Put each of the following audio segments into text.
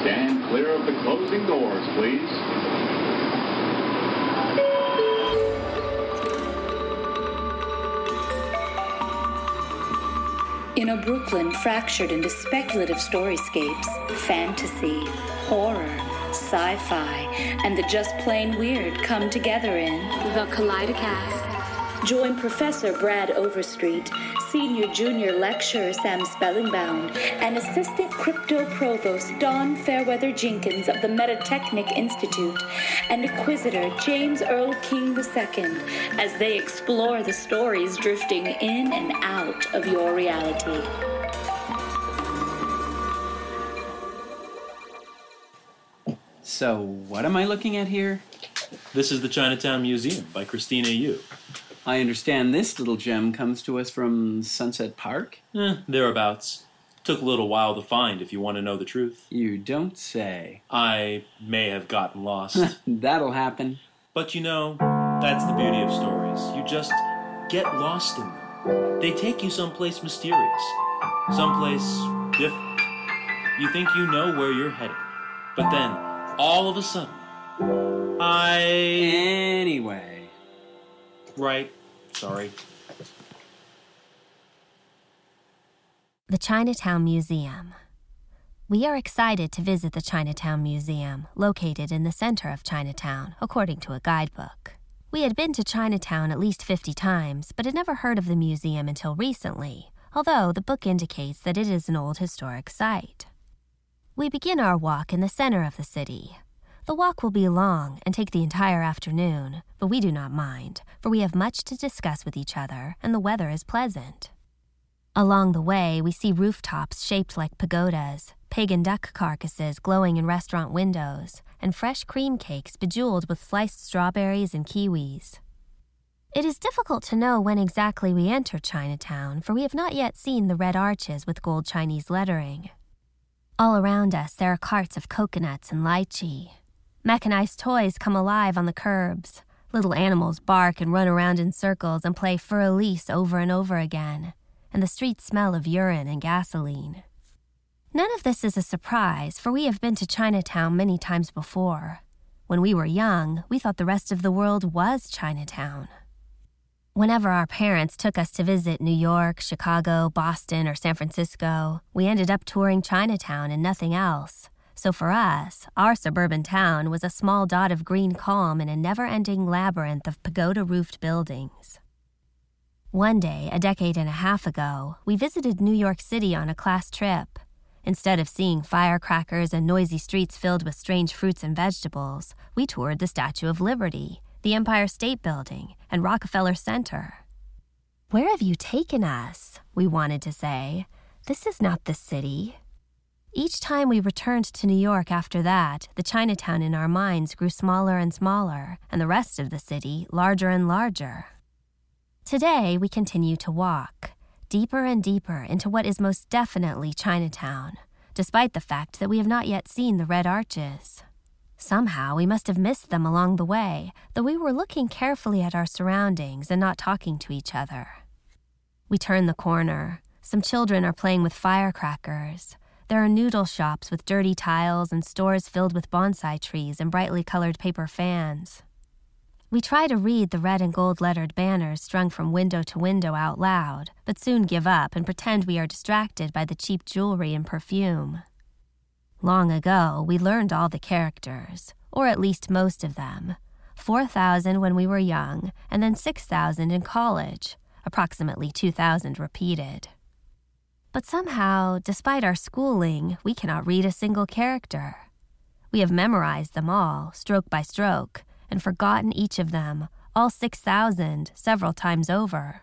Stand clear of the closing doors, please. In a Brooklyn fractured into speculative storyscapes, fantasy, horror, sci fi, and the just plain weird come together in The Kaleidocast. Join Professor Brad Overstreet, Senior Junior Lecturer Sam Spellingbound, and Assistant Crypto Provost Dawn Fairweather Jenkins of the Metatechnic Institute, and Inquisitor James Earl King II as they explore the stories drifting in and out of your reality. So, what am I looking at here? This is the Chinatown Museum by Christina Yu. I understand this little gem comes to us from Sunset Park? Eh, thereabouts. Took a little while to find, if you want to know the truth. You don't say. I may have gotten lost. That'll happen. but you know, that's the beauty of stories. You just get lost in them. They take you someplace mysterious, someplace different. You think you know where you're headed, but then, all of a sudden, I. Anyway, Right. Sorry. The Chinatown Museum. We are excited to visit the Chinatown Museum, located in the center of Chinatown, according to a guidebook. We had been to Chinatown at least 50 times, but had never heard of the museum until recently, although the book indicates that it is an old historic site. We begin our walk in the center of the city. The walk will be long and take the entire afternoon, but we do not mind, for we have much to discuss with each other and the weather is pleasant. Along the way, we see rooftops shaped like pagodas, pig and duck carcasses glowing in restaurant windows, and fresh cream cakes bejeweled with sliced strawberries and kiwis. It is difficult to know when exactly we enter Chinatown, for we have not yet seen the red arches with gold Chinese lettering. All around us, there are carts of coconuts and lychee. Mechanized toys come alive on the curbs. Little animals bark and run around in circles and play Für Elise over and over again, and the streets smell of urine and gasoline. None of this is a surprise, for we have been to Chinatown many times before. When we were young, we thought the rest of the world was Chinatown. Whenever our parents took us to visit New York, Chicago, Boston, or San Francisco, we ended up touring Chinatown and nothing else. So for us, our suburban town was a small dot of green calm in a never ending labyrinth of pagoda roofed buildings. One day, a decade and a half ago, we visited New York City on a class trip. Instead of seeing firecrackers and noisy streets filled with strange fruits and vegetables, we toured the Statue of Liberty, the Empire State Building, and Rockefeller Center. Where have you taken us? We wanted to say. This is not the city. Each time we returned to New York after that, the Chinatown in our minds grew smaller and smaller, and the rest of the city larger and larger. Today, we continue to walk, deeper and deeper into what is most definitely Chinatown, despite the fact that we have not yet seen the red arches. Somehow, we must have missed them along the way, though we were looking carefully at our surroundings and not talking to each other. We turn the corner. Some children are playing with firecrackers. There are noodle shops with dirty tiles and stores filled with bonsai trees and brightly colored paper fans. We try to read the red and gold lettered banners strung from window to window out loud, but soon give up and pretend we are distracted by the cheap jewelry and perfume. Long ago, we learned all the characters, or at least most of them 4,000 when we were young, and then 6,000 in college, approximately 2,000 repeated. But somehow, despite our schooling, we cannot read a single character. We have memorized them all, stroke by stroke, and forgotten each of them, all 6,000, several times over.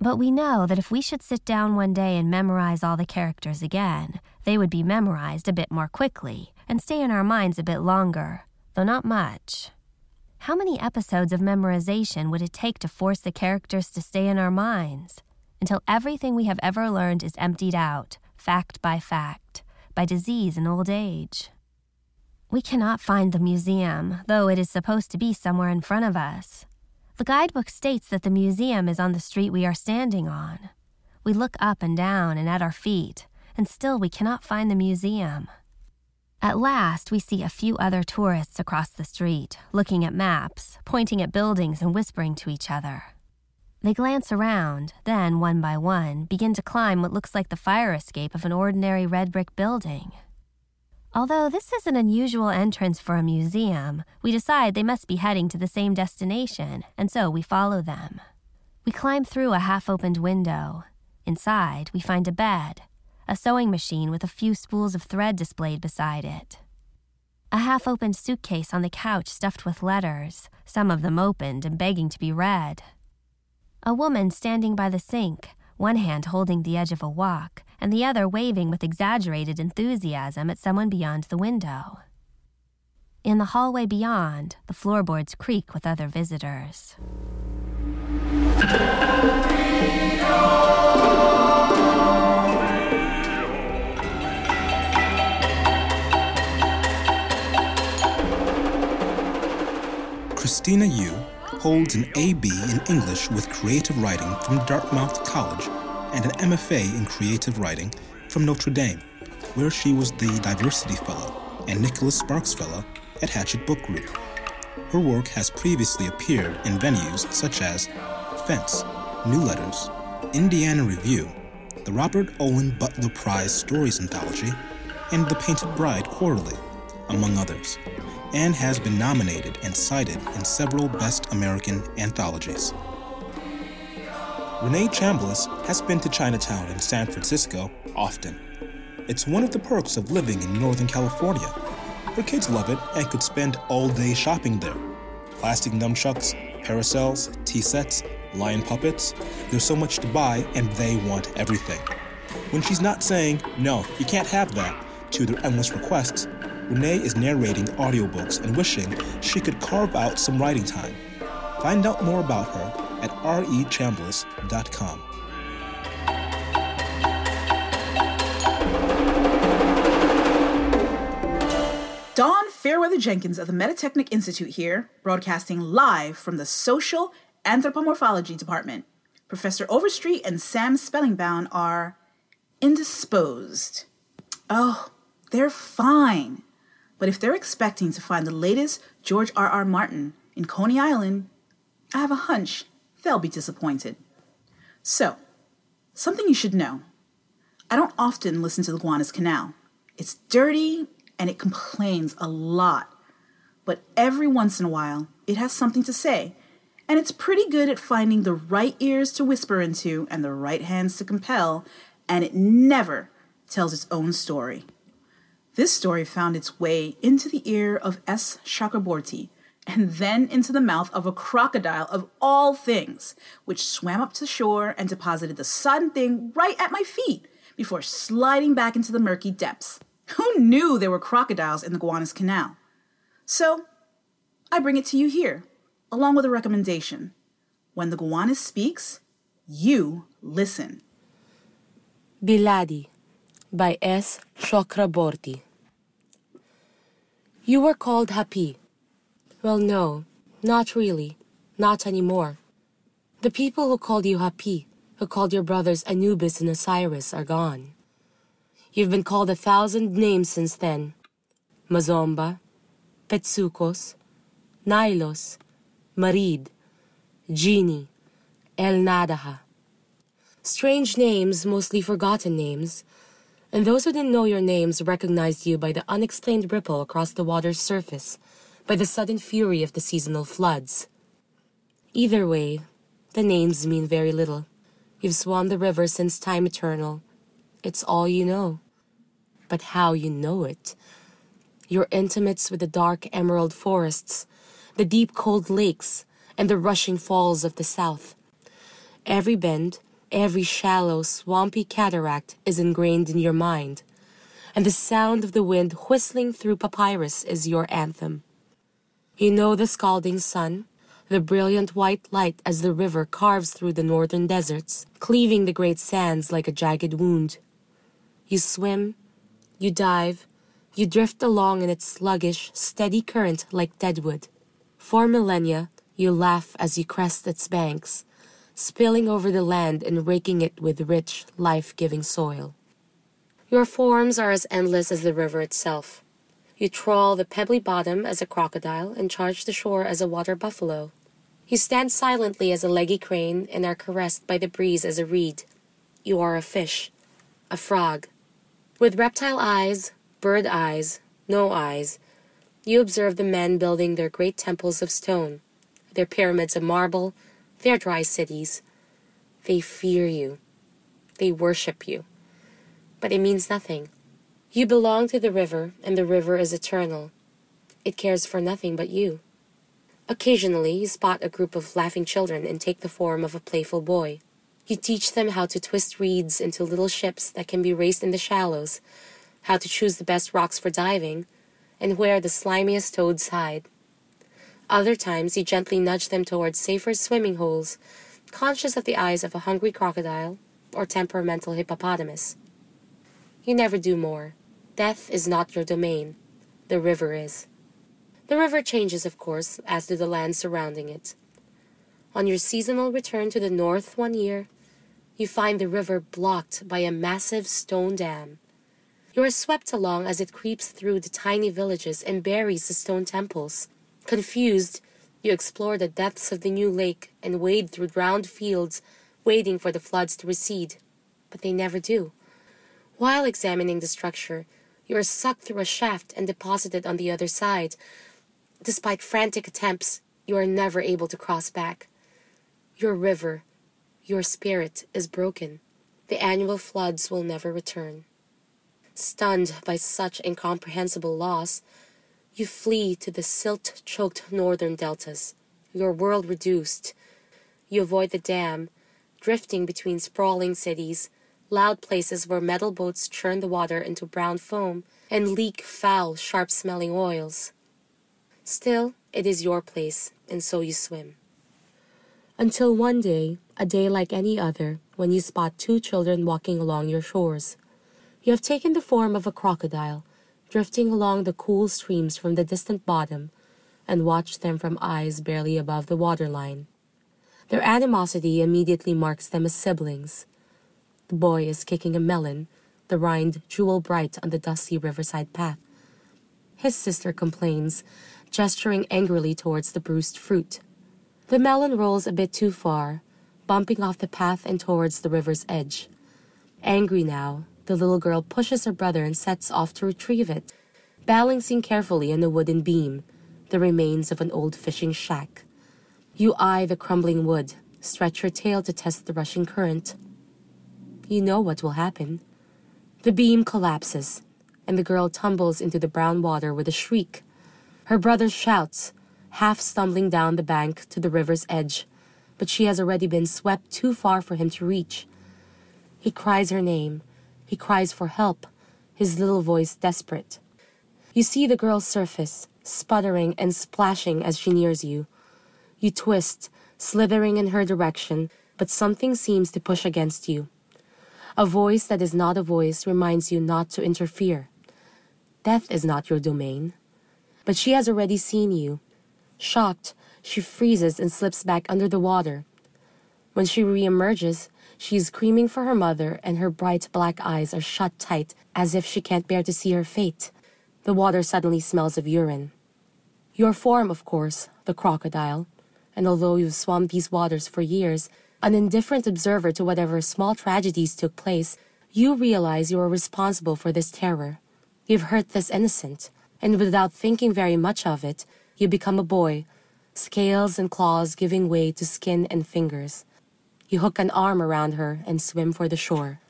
But we know that if we should sit down one day and memorize all the characters again, they would be memorized a bit more quickly and stay in our minds a bit longer, though not much. How many episodes of memorization would it take to force the characters to stay in our minds until everything we have ever learned is emptied out, fact by fact, by disease and old age? We cannot find the museum, though it is supposed to be somewhere in front of us. The guidebook states that the museum is on the street we are standing on. We look up and down and at our feet, and still we cannot find the museum. At last, we see a few other tourists across the street, looking at maps, pointing at buildings, and whispering to each other. They glance around, then, one by one, begin to climb what looks like the fire escape of an ordinary red brick building. Although this is an unusual entrance for a museum, we decide they must be heading to the same destination, and so we follow them. We climb through a half opened window. Inside, we find a bed, a sewing machine with a few spools of thread displayed beside it. A half opened suitcase on the couch stuffed with letters, some of them opened and begging to be read. A woman standing by the sink, one hand holding the edge of a wok, and the other waving with exaggerated enthusiasm at someone beyond the window. In the hallway beyond, the floorboards creak with other visitors. Christina Yu holds an AB in English with creative writing from Dartmouth College and an MFA in creative writing from Notre Dame, where she was the Diversity Fellow and Nicholas Sparks Fellow at Hachette Book Group. Her work has previously appeared in venues such as Fence, New Letters, Indiana Review, the Robert Olen Butler Prize Stories Anthology, and the Painted Bride Quarterly, among others and has been nominated and cited in several Best American anthologies. Renee Chambliss has been to Chinatown in San Francisco often. It's one of the perks of living in Northern California. Her kids love it and could spend all day shopping there. Plastic nunchucks, parasols, tea sets, lion puppets. There's so much to buy, and they want everything. When she's not saying, no, you can't have that, to their endless requests, Renee is narrating audiobooks and wishing she could carve out some writing time. Find out more about her at rechambliss.com. Dawn Fairweather Jenkins of the Metatechnic Institute here, broadcasting live from the Social Anthropomorphology Department. Professor Overstreet and Sam Spellingbound are indisposed. Oh, they're fine. But if they're expecting to find the latest George R. R. Martin in Coney Island, I have a hunch they'll be disappointed. So, something you should know. I don't often listen to the Gowanus Canal. It's dirty and it complains a lot. But every once in a while, it has something to say, and it's pretty good at finding the right ears to whisper into and the right hands to compel, and it never tells its own story. This story found its way into the ear of S. Chakraborty and then into the mouth of a crocodile of all things, which swam up to shore and deposited the sodden thing right at my feet before sliding back into the murky depths. Who knew there were crocodiles in the Gowanus Canal? So, I bring it to you here, along with a recommendation. When the Gowanus speaks, you listen. Biladi by S. Chakraborty. You were called Hapi. Well, no, not really. Not anymore. The people who called you Hapi, who called your brothers Anubis and Osiris, are gone. You've been called a thousand names since then. Mazomba, Petsuchos, Nilos, Marid, Genie, El Nadaha. Strange names, mostly forgotten names, and those who didn't know your names recognized you by the unexplained ripple across the water's surface, by the sudden fury of the seasonal floods. Either way, the names mean very little. You've swum the river since time eternal. It's all you know. But how you know it. Your intimates with the dark emerald forests, the deep cold lakes, and the rushing falls of the south. Every bend, Every shallow, swampy cataract is ingrained in your mind, and the sound of the wind whistling through papyrus is your anthem. You know the scalding sun, the brilliant white light as the river carves through the northern deserts, cleaving the great sands like a jagged wound. You swim, you dive, you drift along in its sluggish, steady current like deadwood. For millennia, you laugh as you crest its banks, spilling over the land and raking it with rich, life giving soil. Your forms are as endless as the river itself. You trawl the pebbly bottom as a crocodile and charge the shore as a water buffalo. You stand silently as a leggy crane and are caressed by the breeze as a reed. You are a fish, a frog. With reptile eyes, bird eyes, no eyes, you observe the men building their great temples of stone, their pyramids of marble, their dry cities. They fear you. They worship you. But it means nothing. You belong to the river, and the river is eternal. It cares for nothing but you. Occasionally, you spot a group of laughing children and take the form of a playful boy. You teach them how to twist reeds into little ships that can be raced in the shallows, how to choose the best rocks for diving, and where the slimiest toads hide. Other times, you gently nudge them towards safer swimming holes, conscious of the eyes of a hungry crocodile or temperamental hippopotamus. You never do more. Death is not your domain. The river is. The river changes, of course, as do the lands surrounding it. On your seasonal return to the north one year, you find the river blocked by a massive stone dam. You are swept along as it creeps through the tiny villages and buries the stone temples. Confused, you explore the depths of the new lake and wade through drowned fields, waiting for the floods to recede. But they never do. While examining the structure, you are sucked through a shaft and deposited on the other side. Despite frantic attempts, you are never able to cross back. Your river, your spirit is broken. The annual floods will never return. Stunned by such incomprehensible loss, you flee to the silt choked northern deltas, your world reduced. You avoid the dam, drifting between sprawling cities loud places where metal boats churn the water into brown foam and leak foul, sharp smelling oils. Still, it is your place, and so you swim. Until one day, a day like any other, when you spot two children walking along your shores. You have taken the form of a crocodile, drifting along the cool streams from the distant bottom, and watch them from eyes barely above the waterline. Their animosity immediately marks them as siblings. The boy is kicking a melon, the rind jewel bright on the dusty riverside path. His sister complains, gesturing angrily towards the bruised fruit. The melon rolls a bit too far, bumping off the path and towards the river's edge. Angry now, the little girl pushes her brother and sets off to retrieve it, balancing carefully on a wooden beam, the remains of an old fishing shack. You eye the crumbling wood, stretch your tail to test the rushing current you know what will happen. The beam collapses, and the girl tumbles into the brown water with a shriek. Her brother shouts, half stumbling down the bank to the river's edge, but she has already been swept too far for him to reach. He cries her name. He cries for help, his little voice desperate. You see the girl surface, sputtering and splashing as she nears you. You twist, slithering in her direction, but something seems to push against you. A voice that is not a voice reminds you not to interfere. Death is not your domain. But she has already seen you. Shocked, she freezes and slips back under the water. When she reemerges, she is screaming for her mother, and her bright black eyes are shut tight as if she can't bear to see her fate. The water suddenly smells of urine. Your form, of course, the crocodile, and although you've swum these waters for years, an indifferent observer to whatever small tragedies took place, you realize you are responsible for this terror. You've hurt this innocent, and without thinking very much of it, you become a boy, scales and claws giving way to skin and fingers. You hook an arm around her and swim for the shore.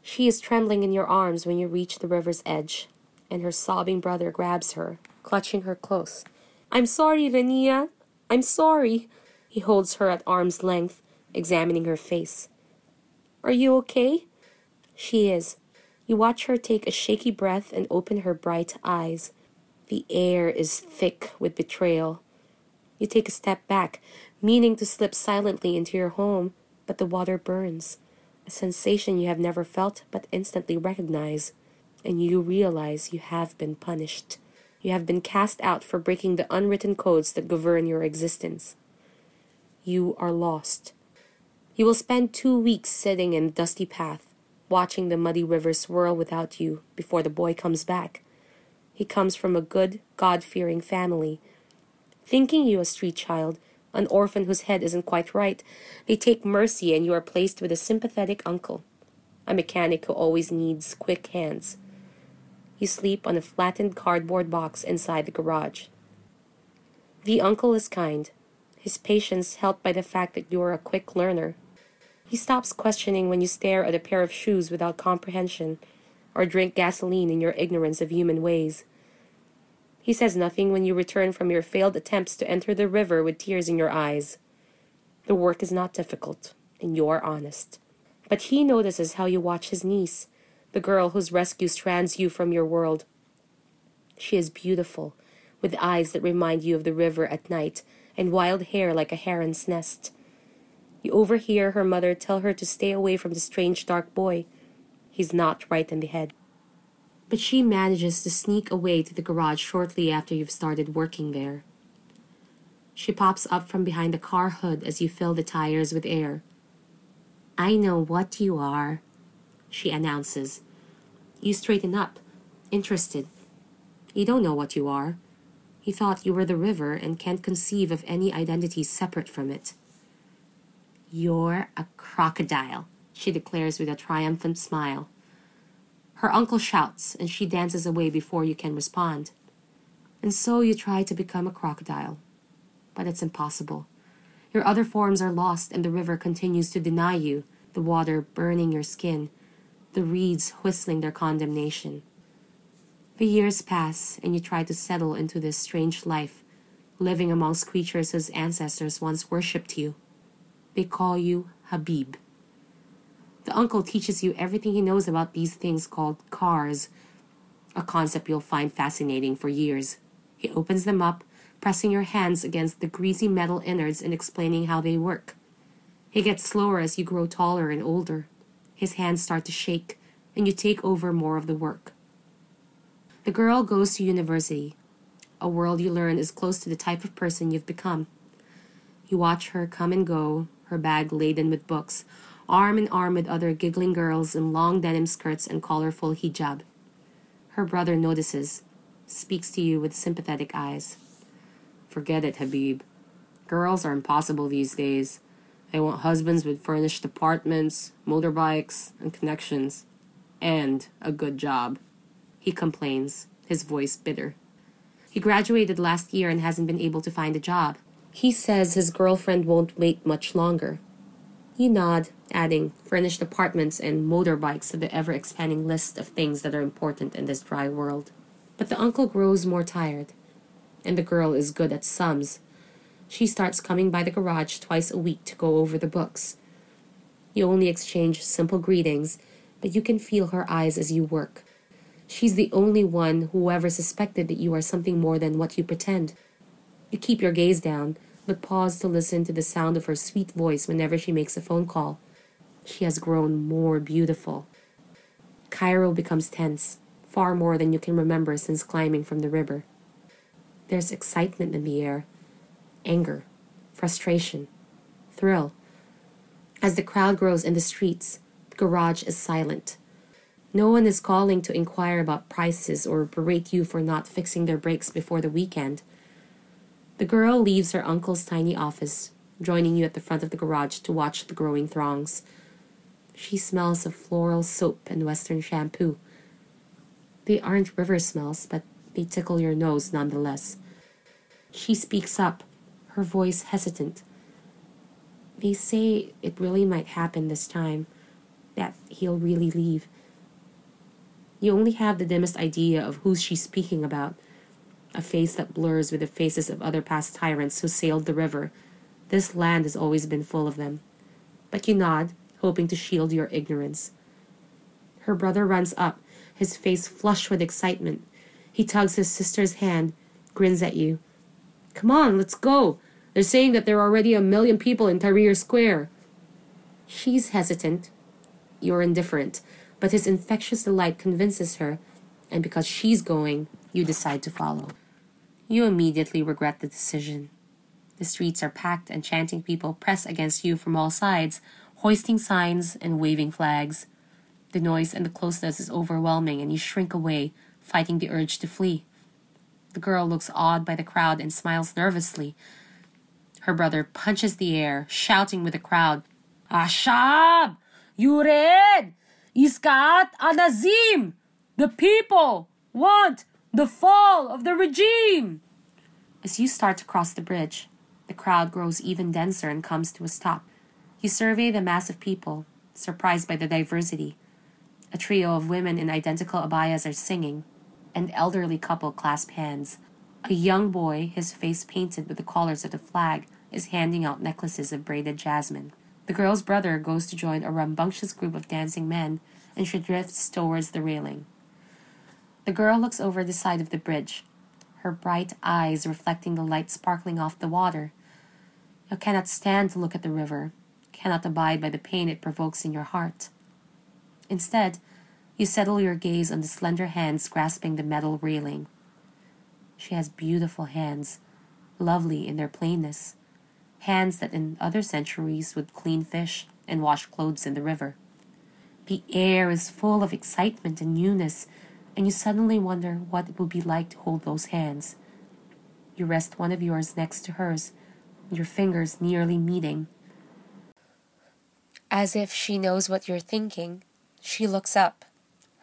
She is trembling in your arms when you reach the river's edge, and her sobbing brother grabs her, clutching her close. I'm sorry, Vania. I'm sorry. He holds her at arm's length, examining her face. Are you okay? She is. You watch her take a shaky breath and open her bright eyes. The air is thick with betrayal. You take a step back, meaning to slip silently into your home, but the water burns, a sensation you have never felt but instantly recognize, and you realize you have been punished. You have been cast out for breaking the unwritten codes that govern your existence. You are lost. You will spend two weeks sitting in the dusty path, watching the muddy river swirl without you before the boy comes back. He comes from a good, God fearing family. Thinking you a street child, an orphan whose head isn't quite right, they take mercy and you are placed with a sympathetic uncle, a mechanic who always needs quick hands. You sleep on a flattened cardboard box inside the garage. The uncle is kind, his patience helped by the fact that you're a quick learner. He stops questioning when you stare at a pair of shoes without comprehension or drink gasoline in your ignorance of human ways. He says nothing when you return from your failed attempts to enter the river with tears in your eyes. The work is not difficult, and you're honest. But he notices how you watch his niece, the girl whose rescue strands you from your world. She is beautiful, with eyes that remind you of the river at night and wild hair like a heron's nest. You overhear her mother tell her to stay away from the strange dark boy. He's not right in the head. But she manages to sneak away to the garage shortly after you've started working there. She pops up from behind the car hood as you fill the tires with air. I know what you are, she announces. You straighten up, interested. You don't know what you are. He thought you were the river and can't conceive of any identity separate from it. You're a crocodile, she declares with a triumphant smile. Her uncle shouts, and she dances away before you can respond. And so you try to become a crocodile. But it's impossible. Your other forms are lost, and the river continues to deny you, the water burning your skin, the reeds whistling their condemnation. The years pass, and you try to settle into this strange life, living amongst creatures whose ancestors once worshipped you. They call you Habib. The uncle teaches you everything he knows about these things called cars, a concept you'll find fascinating for years. He opens them up, pressing your hands against the greasy metal innards and explaining how they work. He gets slower as you grow taller and older. His hands start to shake, and you take over more of the work. The girl goes to university, a world you learn is close to the type of person you've become. You watch her come and go, her bag laden with books, arm in arm with other giggling girls in long denim skirts and colorful hijab. Her brother notices, speaks to you with sympathetic eyes. Forget it, Habib. Girls are impossible these days. They want husbands with furnished apartments, motorbikes, and connections, and a good job. He complains, his voice bitter. He graduated last year and hasn't been able to find a job. He says his girlfriend won't wait much longer. You nod, adding furnished apartments and motorbikes to the ever expanding list of things that are important in this dry world. But the uncle grows more tired, and the girl is good at sums. She starts coming by the garage twice a week to go over the books. You only exchange simple greetings, but you can feel her eyes as you work. She's the only one who ever suspected that you are something more than what you pretend. You keep your gaze down, but pause to listen to the sound of her sweet voice whenever she makes a phone call. She has grown more beautiful. Cairo becomes tense, far more than you can remember since climbing from the river. There's excitement in the air, anger, frustration, thrill. As the crowd grows in the streets, the garage is silent. No one is calling to inquire about prices or berate you for not fixing their brakes before the weekend. The girl leaves her uncle's tiny office, joining you at the front of the garage to watch the growing throngs. She smells of floral soap and western shampoo. They aren't river smells, but they tickle your nose nonetheless. She speaks up, her voice hesitant. They say it really might happen this time, that he'll really leave. You only have the dimmest idea of who she's speaking about. A face that blurs with the faces of other past tyrants who sailed the river. This land has always been full of them. But you nod, hoping to shield your ignorance. Her brother runs up, his face flushed with excitement. He tugs his sister's hand, grins at you. Come on, let's go. They're saying that there are already a million people in Tahrir Square. She's hesitant. You're indifferent but his infectious delight convinces her, and because she's going, you decide to follow. You immediately regret the decision. The streets are packed, and chanting people press against you from all sides, hoisting signs and waving flags. The noise and the closeness is overwhelming, and you shrink away, fighting the urge to flee. The girl looks awed by the crowd and smiles nervously. Her brother punches the air, shouting with the crowd, Ashab! Yured! Iskat Anazim! The people want the fall of the regime! As you start to cross the bridge, the crowd grows even denser and comes to a stop. You survey the mass of people, surprised by the diversity. A trio of women in identical abayas are singing. An elderly couple clasp hands. A young boy, his face painted with the colors of the flag, is handing out necklaces of braided jasmine. The girl's brother goes to join a rambunctious group of dancing men, and she drifts towards the railing. The girl looks over the side of the bridge, her bright eyes reflecting the light sparkling off the water. You cannot stand to look at the river, cannot abide by the pain it provokes in your heart. Instead, you settle your gaze on the slender hands grasping the metal railing. She has beautiful hands, lovely in their plainness, hands that in other centuries would clean fish and wash clothes in the river. The air is full of excitement and newness, and you suddenly wonder what it would be like to hold those hands. You rest one of yours next to hers, your fingers nearly meeting. As if she knows what you're thinking, she looks up,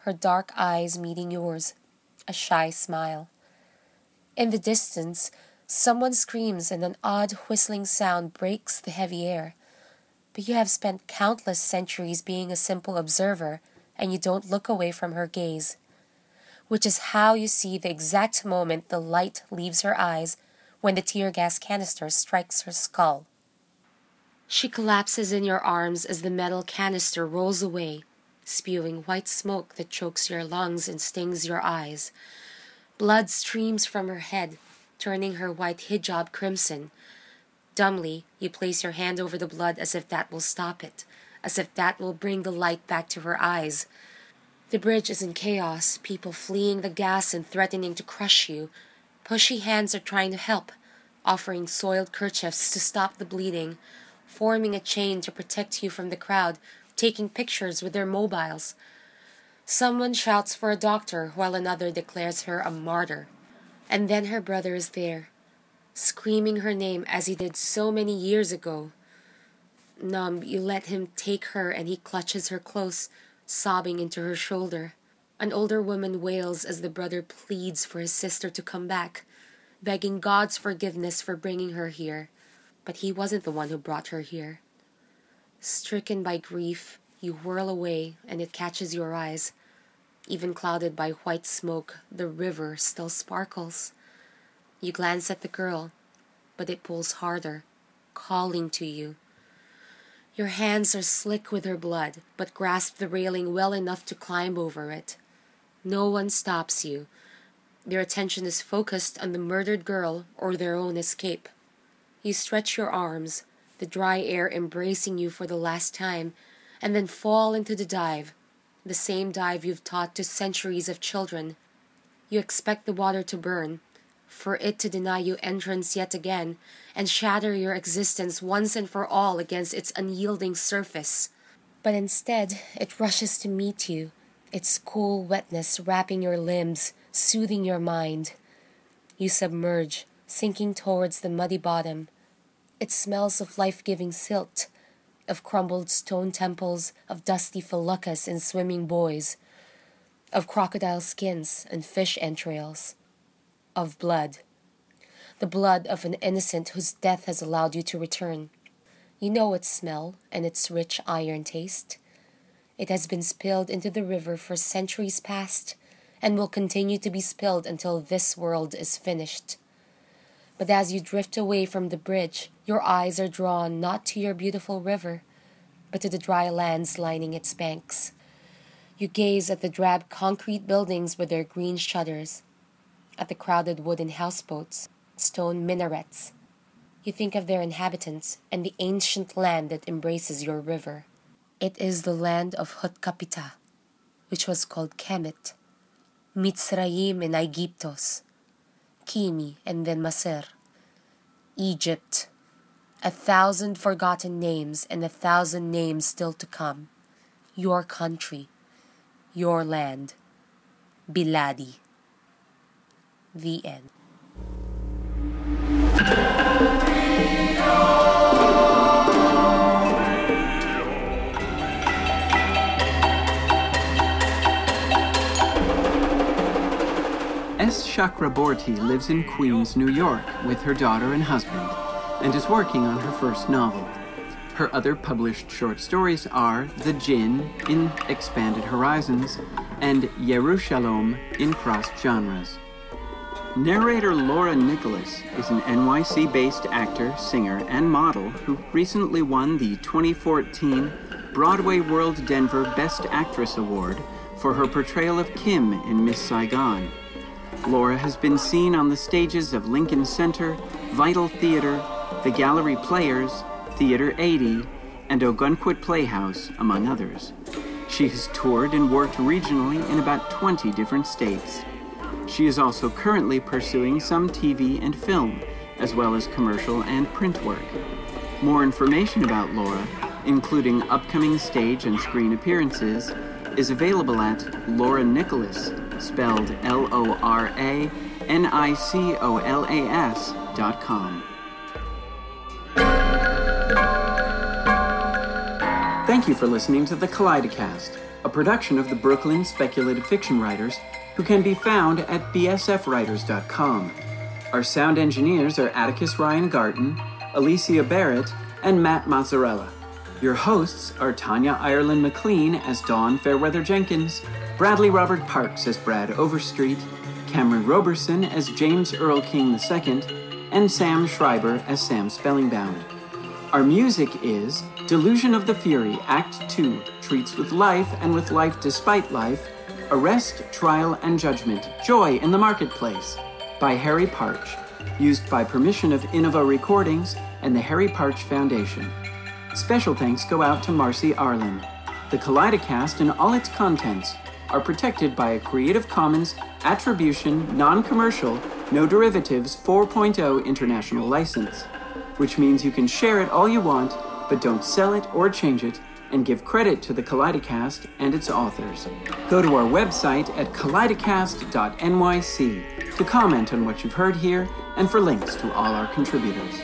her dark eyes meeting yours, a shy smile. In the distance, someone screams and an odd whistling sound breaks the heavy air. But you have spent countless centuries being a simple observer, and you don't look away from her gaze. Which is how you see the exact moment the light leaves her eyes when the tear gas canister strikes her skull. She collapses in your arms as the metal canister rolls away, spewing white smoke that chokes your lungs and stings your eyes. Blood streams from her head, turning her white hijab crimson. Dumbly, you place your hand over the blood as if that will stop it, as if that will bring the light back to her eyes. The bridge is in chaos, people fleeing the gas and threatening to crush you. Pushy hands are trying to help, offering soiled kerchiefs to stop the bleeding, forming a chain to protect you from the crowd, taking pictures with their mobiles. Someone shouts for a doctor while another declares her a martyr. And then her brother is there, screaming her name as he did so many years ago. Numb, you let him take her and he clutches her close, sobbing into her shoulder. An older woman wails as the brother pleads for his sister to come back, begging God's forgiveness for bringing her here. But he wasn't the one who brought her here. Stricken by grief, you whirl away and it catches your eyes. Even clouded by white smoke, the river still sparkles. You glance at the girl, but it pulls harder, calling to you. Your hands are slick with her blood, but grasp the railing well enough to climb over it. No one stops you. Their attention is focused on the murdered girl or their own escape. You stretch your arms, the dry air embracing you for the last time, and then fall into the dive, the same dive you've taught to centuries of children. You expect the water to burn, for it to deny you entrance yet again, and shatter your existence once and for all against its unyielding surface. But instead, it rushes to meet you, its cool wetness wrapping your limbs, soothing your mind. You submerge, sinking towards the muddy bottom. It smells of life giving silt, of crumbled stone temples, of dusty feluccas and swimming boys, of crocodile skins and fish entrails, of blood. The blood of an innocent whose death has allowed you to return. You know its smell and its rich iron taste. It has been spilled into the river for centuries past and will continue to be spilled until this world is finished. But as you drift away from the bridge, your eyes are drawn not to your beautiful river, but to the dry lands lining its banks. You gaze at the drab concrete buildings with their green shutters, at the crowded wooden houseboats, stone minarets. You think of their inhabitants and the ancient land that embraces your river. It is the land of Hutkapita, which was called Kemet, Mitzrayim and Aegyptos, Kimi, and then Masr. Egypt. A thousand forgotten names and a thousand names still to come. Your country. Your land. Biladi. The end. S. Chakraborty lives in Queens, New York, with her daughter and husband, and is working on her first novel. Her other published short stories are The Djinn in Expanded Horizons and Yerushalom in Crossed Genres. Narrator Laura Nicolas is an NYC based actor, singer, and model who recently won the 2014 Broadway World Denver Best Actress Award for her portrayal of Kim in Miss Saigon. Laura has been seen on the stages of Lincoln Center, Vital Theater, the Gallery Players, Theater 80, and Ogunquit Playhouse, among others. She has toured and worked regionally in about 20 different states. She is also currently pursuing some TV and film, as well as commercial and print work. More information about Laura, including upcoming stage and screen appearances, is available at Laura Nicolas, spelled L O R A N I C O L A S dot com. Thank you for listening to the Kaleidocast, a production of the Brooklyn Speculative Fiction Writers, who can be found at bsfwriters.com. Our sound engineers are Atticus Ryan Garten, Alicia Barrett, and Matt Mozzarella. Your hosts are Tanya Ireland McLean as Dawn Fairweather Jenkins, Bradley Robert Parks as Brad Overstreet, Cameron Roberson as James Earl King II, and Sam Schreiber as Sam Spellingbound. Our music is Delusion of the Fury, Act 2, Treats with Life and with Life Despite Life, Arrest, Trial, and Judgment, Joy in the Marketplace, by Harry Partch, used by permission of Innova Recordings and the Harry Partch Foundation. Special thanks go out to Marcy Arlen. The Kaleidocast and all its contents are protected by a Creative Commons Attribution, Non Commercial, No Derivatives 4.0 international license, which means you can share it all you want, but don't sell it or change it, and give credit to the Kaleidocast and its authors. Go to our website at kaleidocast.nyc to comment on what you've heard here and for links to all our contributors.